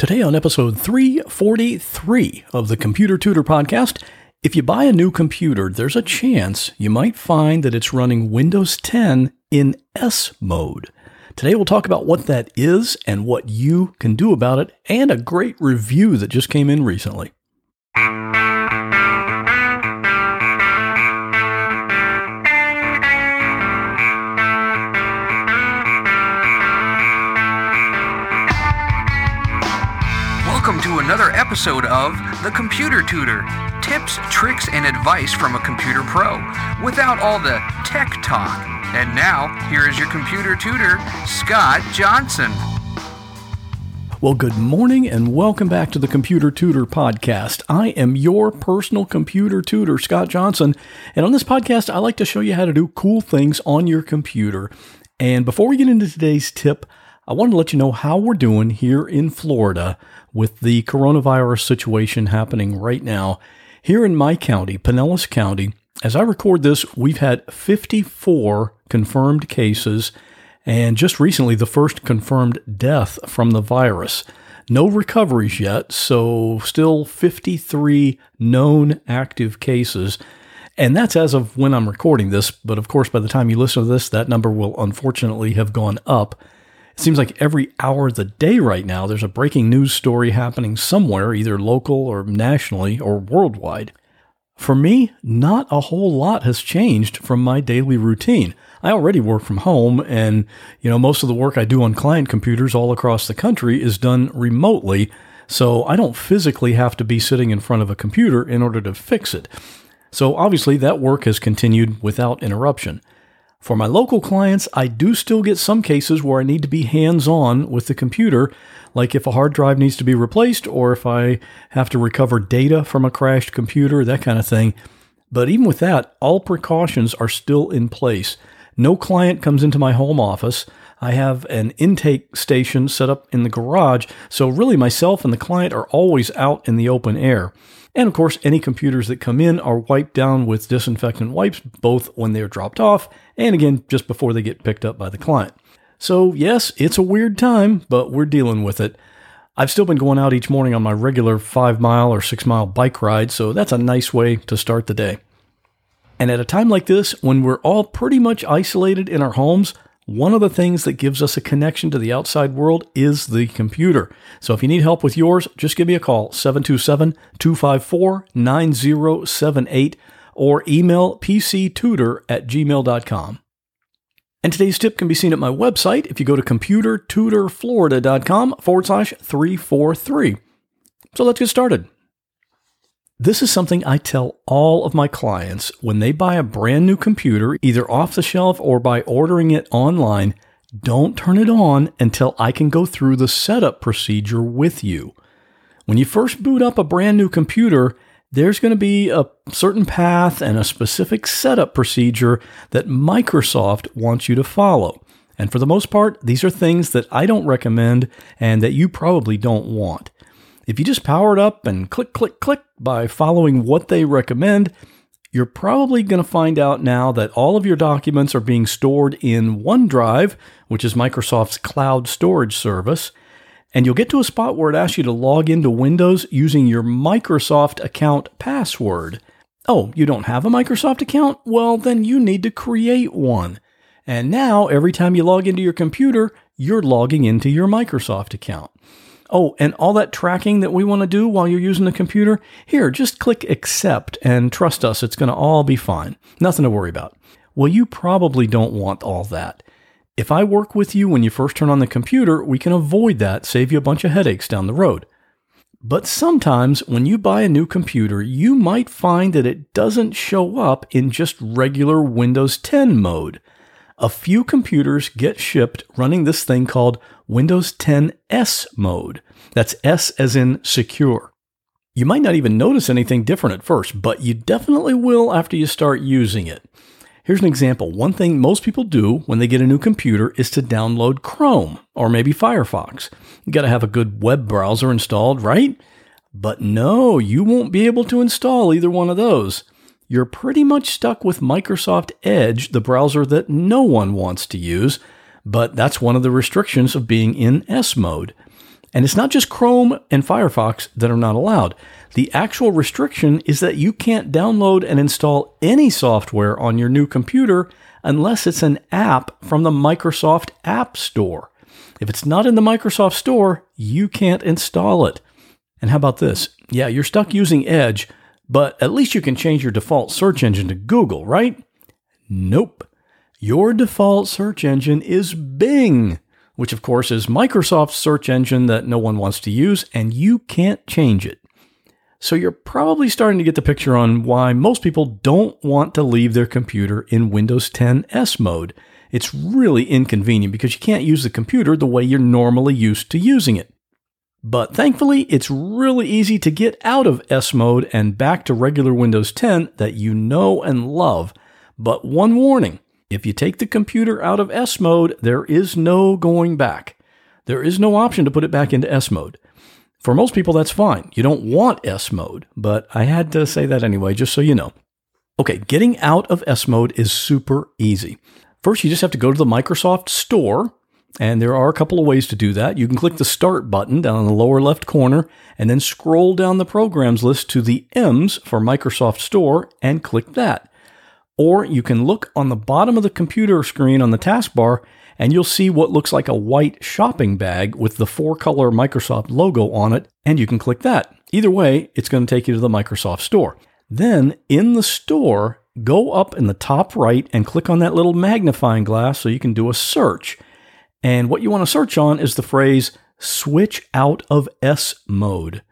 Today, on episode 343 of the Computer Tutor Podcast, if you buy a new computer, there's a chance you might find that it's running Windows 10 in S mode. Today, we'll talk about what that is and what you can do about it, and a great review that just came in recently. Episode of The Computer Tutor tips, tricks, and advice from a computer pro without all the tech talk. And now, here is your computer tutor, Scott Johnson. Well, good morning and welcome back to the Computer Tutor Podcast. I am your personal computer tutor, Scott Johnson. And on this podcast, I like to show you how to do cool things on your computer. And before we get into today's tip, I wanted to let you know how we're doing here in Florida with the coronavirus situation happening right now. Here in my county, Pinellas County, as I record this, we've had 54 confirmed cases and just recently the first confirmed death from the virus. No recoveries yet, so still 53 known active cases. And that's as of when I'm recording this, but of course, by the time you listen to this, that number will unfortunately have gone up. It seems like every hour of the day right now, there's a breaking news story happening somewhere, either local or nationally or worldwide. For me, not a whole lot has changed from my daily routine. I already work from home and, you know, most of the work I do on client computers all across the country is done remotely, so I don't physically have to be sitting in front of a computer in order to fix it. So obviously that work has continued without interruption. For my local clients, I do still get some cases where I need to be hands on with the computer, like if a hard drive needs to be replaced or if I have to recover data from a crashed computer, that kind of thing. But even with that, all precautions are still in place. No client comes into my home office. I have an intake station set up in the garage, so really myself and the client are always out in the open air. And of course, any computers that come in are wiped down with disinfectant wipes, both when they're dropped off and again just before they get picked up by the client. So, yes, it's a weird time, but we're dealing with it. I've still been going out each morning on my regular five mile or six mile bike ride, so that's a nice way to start the day. And at a time like this, when we're all pretty much isolated in our homes, one of the things that gives us a connection to the outside world is the computer. So if you need help with yours, just give me a call, 727 254 9078, or email pctutor at gmail.com. And today's tip can be seen at my website if you go to computertutorflorida.com forward slash 343. So let's get started. This is something I tell all of my clients when they buy a brand new computer, either off the shelf or by ordering it online. Don't turn it on until I can go through the setup procedure with you. When you first boot up a brand new computer, there's going to be a certain path and a specific setup procedure that Microsoft wants you to follow. And for the most part, these are things that I don't recommend and that you probably don't want. If you just power it up and click, click, click by following what they recommend, you're probably going to find out now that all of your documents are being stored in OneDrive, which is Microsoft's cloud storage service. And you'll get to a spot where it asks you to log into Windows using your Microsoft account password. Oh, you don't have a Microsoft account? Well, then you need to create one. And now, every time you log into your computer, you're logging into your Microsoft account. Oh, and all that tracking that we want to do while you're using the computer, here, just click accept and trust us, it's going to all be fine. Nothing to worry about. Well, you probably don't want all that. If I work with you when you first turn on the computer, we can avoid that, save you a bunch of headaches down the road. But sometimes when you buy a new computer, you might find that it doesn't show up in just regular Windows 10 mode. A few computers get shipped running this thing called Windows 10 S mode. That's S as in secure. You might not even notice anything different at first, but you definitely will after you start using it. Here's an example. One thing most people do when they get a new computer is to download Chrome or maybe Firefox. You got to have a good web browser installed, right? But no, you won't be able to install either one of those. You're pretty much stuck with Microsoft Edge, the browser that no one wants to use, but that's one of the restrictions of being in S mode. And it's not just Chrome and Firefox that are not allowed. The actual restriction is that you can't download and install any software on your new computer unless it's an app from the Microsoft App Store. If it's not in the Microsoft Store, you can't install it. And how about this? Yeah, you're stuck using Edge, but at least you can change your default search engine to Google, right? Nope. Your default search engine is Bing, which of course is Microsoft's search engine that no one wants to use, and you can't change it. So you're probably starting to get the picture on why most people don't want to leave their computer in Windows 10 S mode. It's really inconvenient because you can't use the computer the way you're normally used to using it. But thankfully, it's really easy to get out of S mode and back to regular Windows 10 that you know and love. But one warning if you take the computer out of S mode, there is no going back. There is no option to put it back into S mode. For most people, that's fine. You don't want S mode, but I had to say that anyway, just so you know. Okay, getting out of S mode is super easy. First, you just have to go to the Microsoft Store, and there are a couple of ways to do that. You can click the Start button down in the lower left corner, and then scroll down the programs list to the M's for Microsoft Store and click that. Or you can look on the bottom of the computer screen on the taskbar and you'll see what looks like a white shopping bag with the four color Microsoft logo on it, and you can click that. Either way, it's going to take you to the Microsoft Store. Then in the store, go up in the top right and click on that little magnifying glass so you can do a search. And what you want to search on is the phrase switch out of S mode.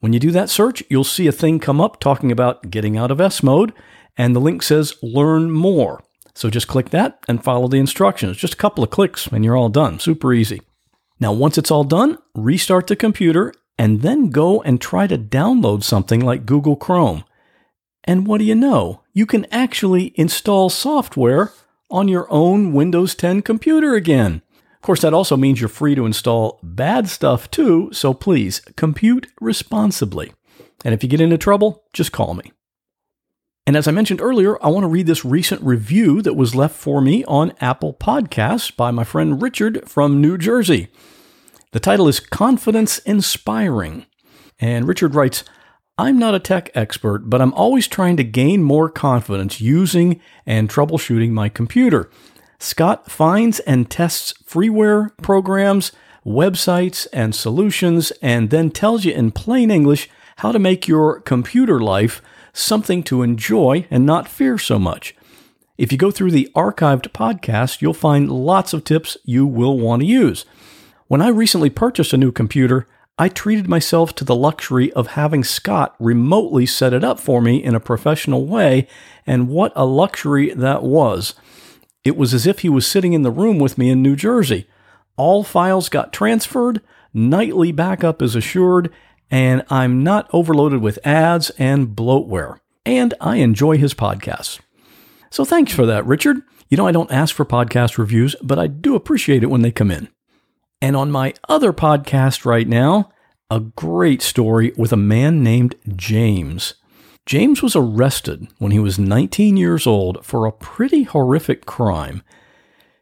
When you do that search, you'll see a thing come up talking about getting out of S mode, and the link says learn more. So just click that and follow the instructions. Just a couple of clicks and you're all done. Super easy. Now, once it's all done, restart the computer and then go and try to download something like Google Chrome. And what do you know? You can actually install software on your own Windows 10 computer again. Of course, that also means you're free to install bad stuff too, so please compute responsibly. And if you get into trouble, just call me. And as I mentioned earlier, I want to read this recent review that was left for me on Apple Podcasts by my friend Richard from New Jersey. The title is Confidence Inspiring. And Richard writes, I'm not a tech expert, but I'm always trying to gain more confidence using and troubleshooting my computer. Scott finds and tests freeware programs, websites, and solutions, and then tells you in plain English how to make your computer life something to enjoy and not fear so much. If you go through the archived podcast, you'll find lots of tips you will want to use. When I recently purchased a new computer, I treated myself to the luxury of having Scott remotely set it up for me in a professional way, and what a luxury that was. It was as if he was sitting in the room with me in New Jersey. All files got transferred, nightly backup is assured, and I'm not overloaded with ads and bloatware. And I enjoy his podcasts. So thanks for that, Richard. You know, I don't ask for podcast reviews, but I do appreciate it when they come in. And on my other podcast right now, a great story with a man named James. James was arrested when he was 19 years old for a pretty horrific crime.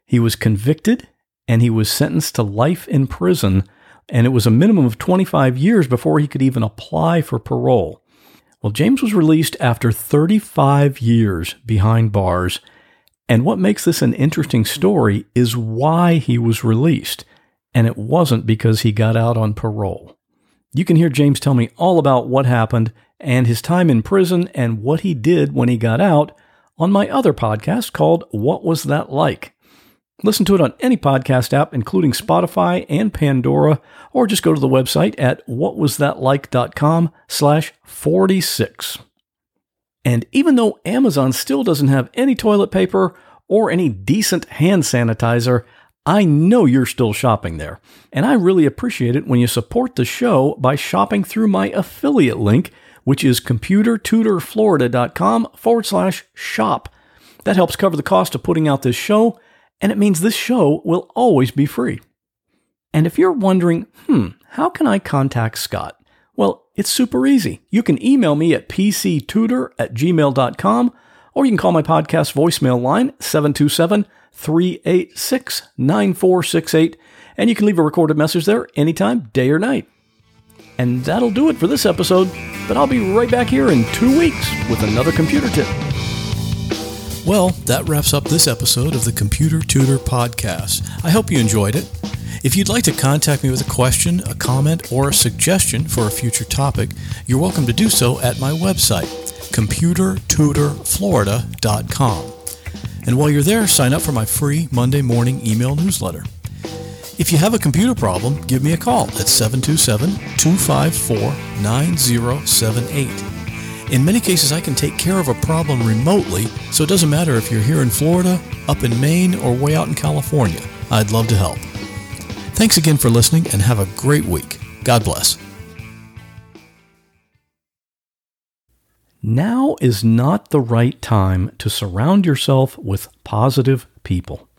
He was convicted and he was sentenced to life in prison and it was a minimum of 25 years before he could even apply for parole. Well, James was released after 35 years behind bars, and what makes this an interesting story is why he was released, and it wasn't because he got out on parole. You can hear James tell me all about what happened and his time in prison and what he did when he got out on my other podcast called What Was That Like? Listen to it on any podcast app, including Spotify and Pandora, or just go to the website at whatwasthatlike.com slash 46. And even though Amazon still doesn't have any toilet paper or any decent hand sanitizer, I know you're still shopping there. And I really appreciate it when you support the show by shopping through my affiliate link, which is computertutorflorida.com forward slash shop. That helps cover the cost of putting out this show and it means this show will always be free. And if you're wondering, hmm, how can I contact Scott? Well, it's super easy. You can email me at pctutor at gmail.com, or you can call my podcast voicemail line, 727 386 9468, And you can leave a recorded message there anytime, day or night. And that'll do it for this episode, but I'll be right back here in two weeks with another computer tip. Well, that wraps up this episode of the Computer Tutor Podcast. I hope you enjoyed it. If you'd like to contact me with a question, a comment, or a suggestion for a future topic, you're welcome to do so at my website, computertutorflorida.com. And while you're there, sign up for my free Monday morning email newsletter. If you have a computer problem, give me a call at 727 254 9078. In many cases, I can take care of a problem remotely, so it doesn't matter if you're here in Florida, up in Maine, or way out in California. I'd love to help. Thanks again for listening and have a great week. God bless. Now is not the right time to surround yourself with positive people.